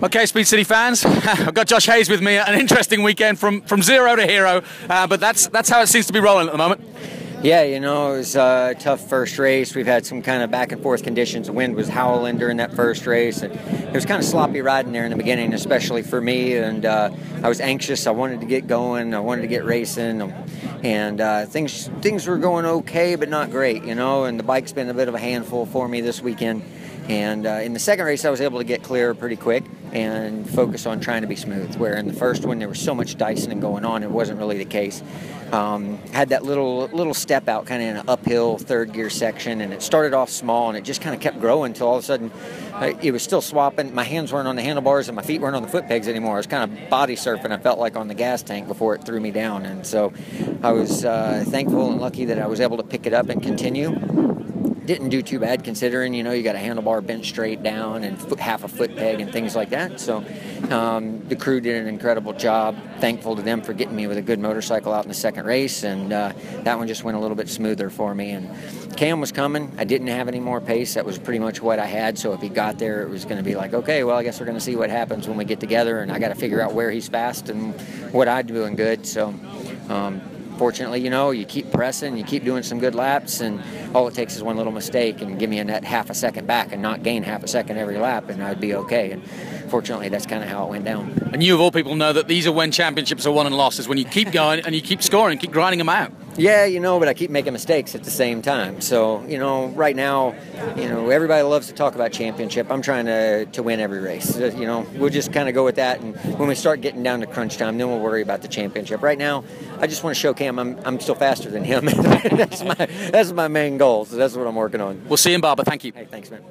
Okay, Speed City fans, I've got Josh Hayes with me. An interesting weekend from, from zero to hero, uh, but that's that's how it seems to be rolling at the moment. Yeah, you know, it was a tough first race. We've had some kind of back and forth conditions. The wind was howling during that first race, and it was kind of sloppy riding there in the beginning, especially for me. And uh, I was anxious. I wanted to get going. I wanted to get racing, and uh, things things were going okay, but not great, you know. And the bike's been a bit of a handful for me this weekend. And uh, in the second race, I was able to get clear pretty quick and focus on trying to be smooth. Where in the first one, there was so much dicing and going on, it wasn't really the case. Um, had that little little step out, kind of in an uphill third gear section, and it started off small, and it just kind of kept growing until all of a sudden, uh, it was still swapping. My hands weren't on the handlebars, and my feet weren't on the foot pegs anymore. I was kind of body surfing. I felt like on the gas tank before it threw me down, and so I was uh, thankful and lucky that I was able to pick it up and continue didn't do too bad considering you know you got a handlebar bent straight down and foot, half a foot peg and things like that. So um, the crew did an incredible job. Thankful to them for getting me with a good motorcycle out in the second race, and uh, that one just went a little bit smoother for me. And Cam was coming. I didn't have any more pace. That was pretty much what I had. So if he got there, it was going to be like, okay, well, I guess we're going to see what happens when we get together, and I got to figure out where he's fast and what I'm doing good. So. Um, fortunately, you know, you keep pressing, you keep doing some good laps, and all it takes is one little mistake and give me a net half a second back and not gain half a second every lap, and I'd be okay. And fortunately, that's kind of how it went down. And you, of all people, know that these are when championships are won and lost, is when you keep going and you keep scoring, keep grinding them out. Yeah, you know, but I keep making mistakes at the same time. So, you know, right now, you know, everybody loves to talk about championship. I'm trying to, to win every race. Uh, you know, we'll just kind of go with that. And when we start getting down to crunch time, then we'll worry about the championship. Right now, I just want to show Cam I'm, I'm still faster than him. that's, my, that's my main goal. So that's what I'm working on. We'll see you in Barber. Thank you. Hey, thanks, man.